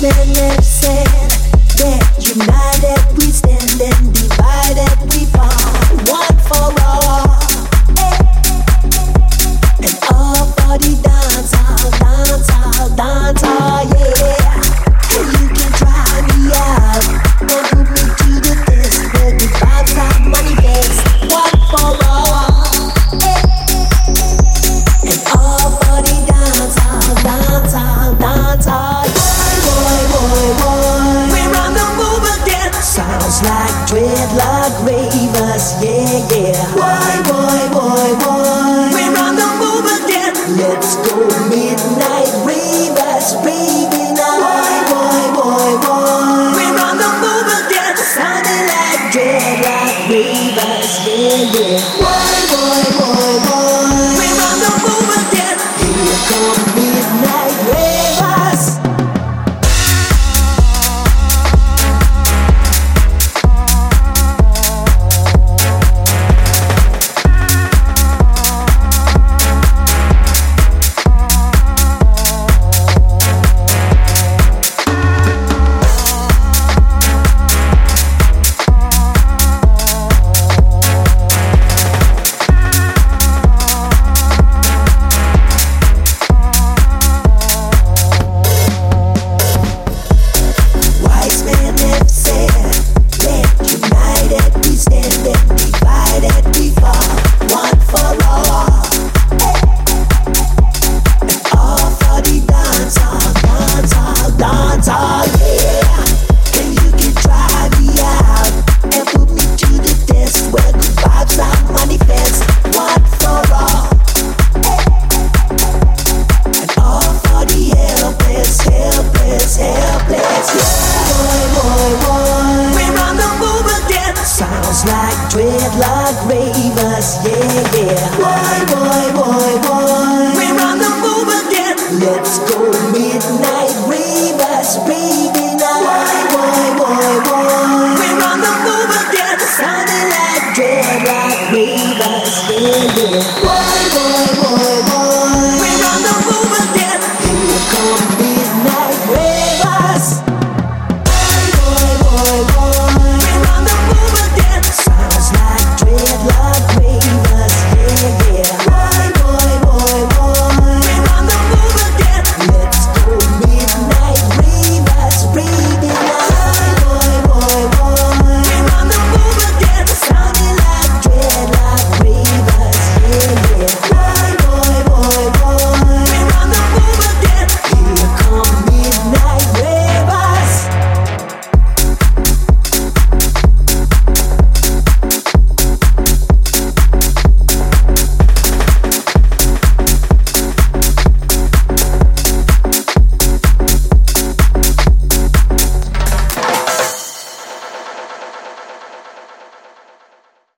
This man never said that you might that we stand and yeah. like ravers, yeah, yeah. Why, why, why, why? We're on the move again. Let's go.